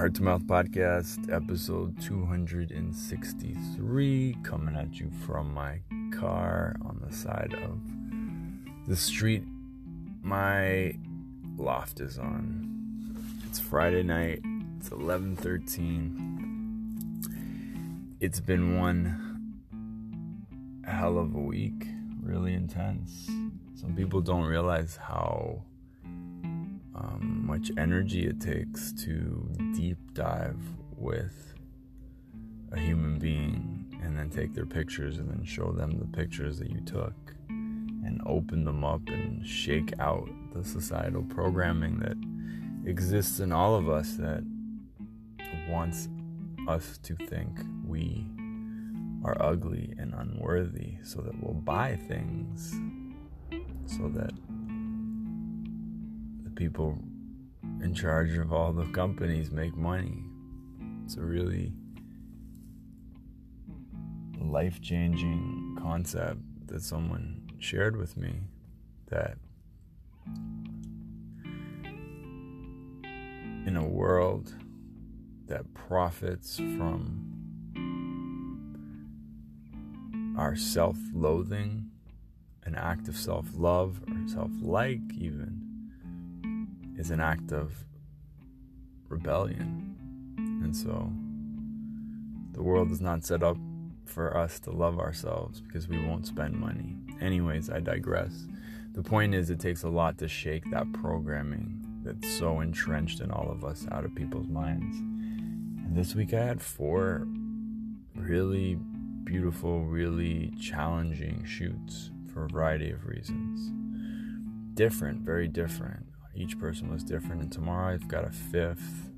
Heart to Mouth Podcast, episode 263, coming at you from my car on the side of the street my loft is on. It's Friday night. It's 11:13. It's been one hell of a week, really intense. Some people don't realize how um, much energy it takes to deep dive with a human being and then take their pictures and then show them the pictures that you took and open them up and shake out the societal programming that exists in all of us that wants us to think we are ugly and unworthy so that we'll buy things so that people in charge of all the companies make money. It's a really life changing concept that someone shared with me that in a world that profits from our self loathing, an act of self love or self like, even is an act of rebellion. And so the world is not set up for us to love ourselves because we won't spend money. Anyways, I digress. The point is, it takes a lot to shake that programming that's so entrenched in all of us out of people's minds. And this week I had four really beautiful, really challenging shoots for a variety of reasons. Different, very different. Each person was different. And tomorrow I've got a fifth.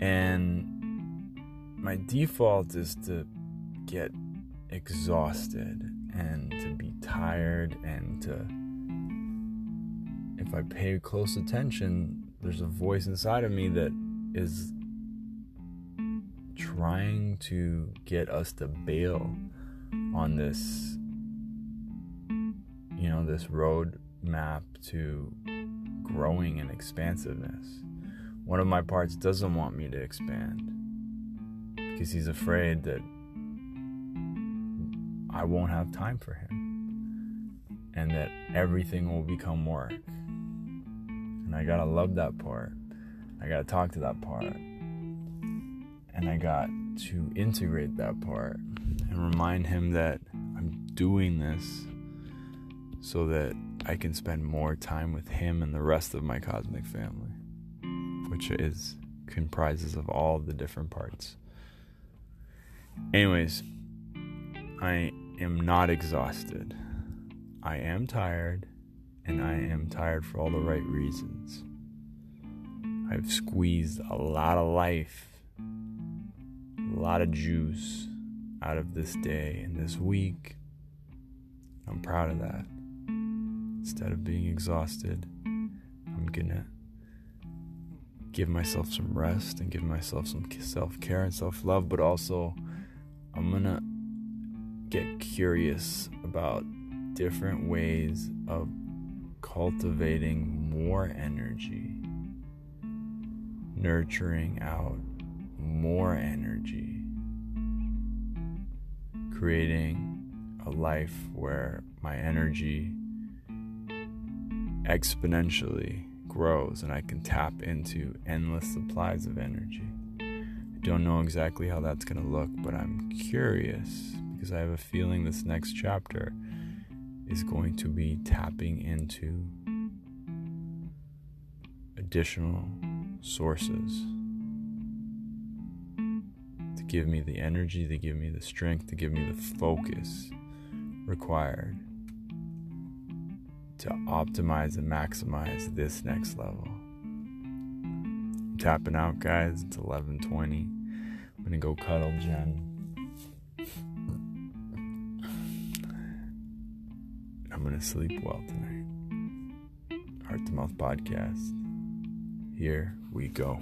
And my default is to get exhausted and to be tired and to if I pay close attention, there's a voice inside of me that is trying to get us to bail on this you know this road map to growing and expansiveness. One of my parts doesn't want me to expand because he's afraid that I won't have time for him and that everything will become work. And I gotta love that part. I gotta talk to that part. And I got to integrate that part and remind him that I'm doing this so that I can spend more time with him and the rest of my cosmic family, which is comprises of all the different parts. Anyways, I am not exhausted. I am tired, and I am tired for all the right reasons. I've squeezed a lot of life, a lot of juice out of this day and this week. I'm proud of that. Instead of being exhausted, I'm gonna give myself some rest and give myself some self care and self love, but also I'm gonna get curious about different ways of cultivating more energy, nurturing out more energy, creating a life where my energy exponentially grows and I can tap into endless supplies of energy. I don't know exactly how that's going to look, but I'm curious because I have a feeling this next chapter is going to be tapping into additional sources to give me the energy, to give me the strength, to give me the focus required to optimize and maximize this next level. I'm tapping out, guys. It's 11:20. I'm gonna go cuddle Jen. I'm gonna sleep well tonight. Heart to Mouth Podcast. Here we go.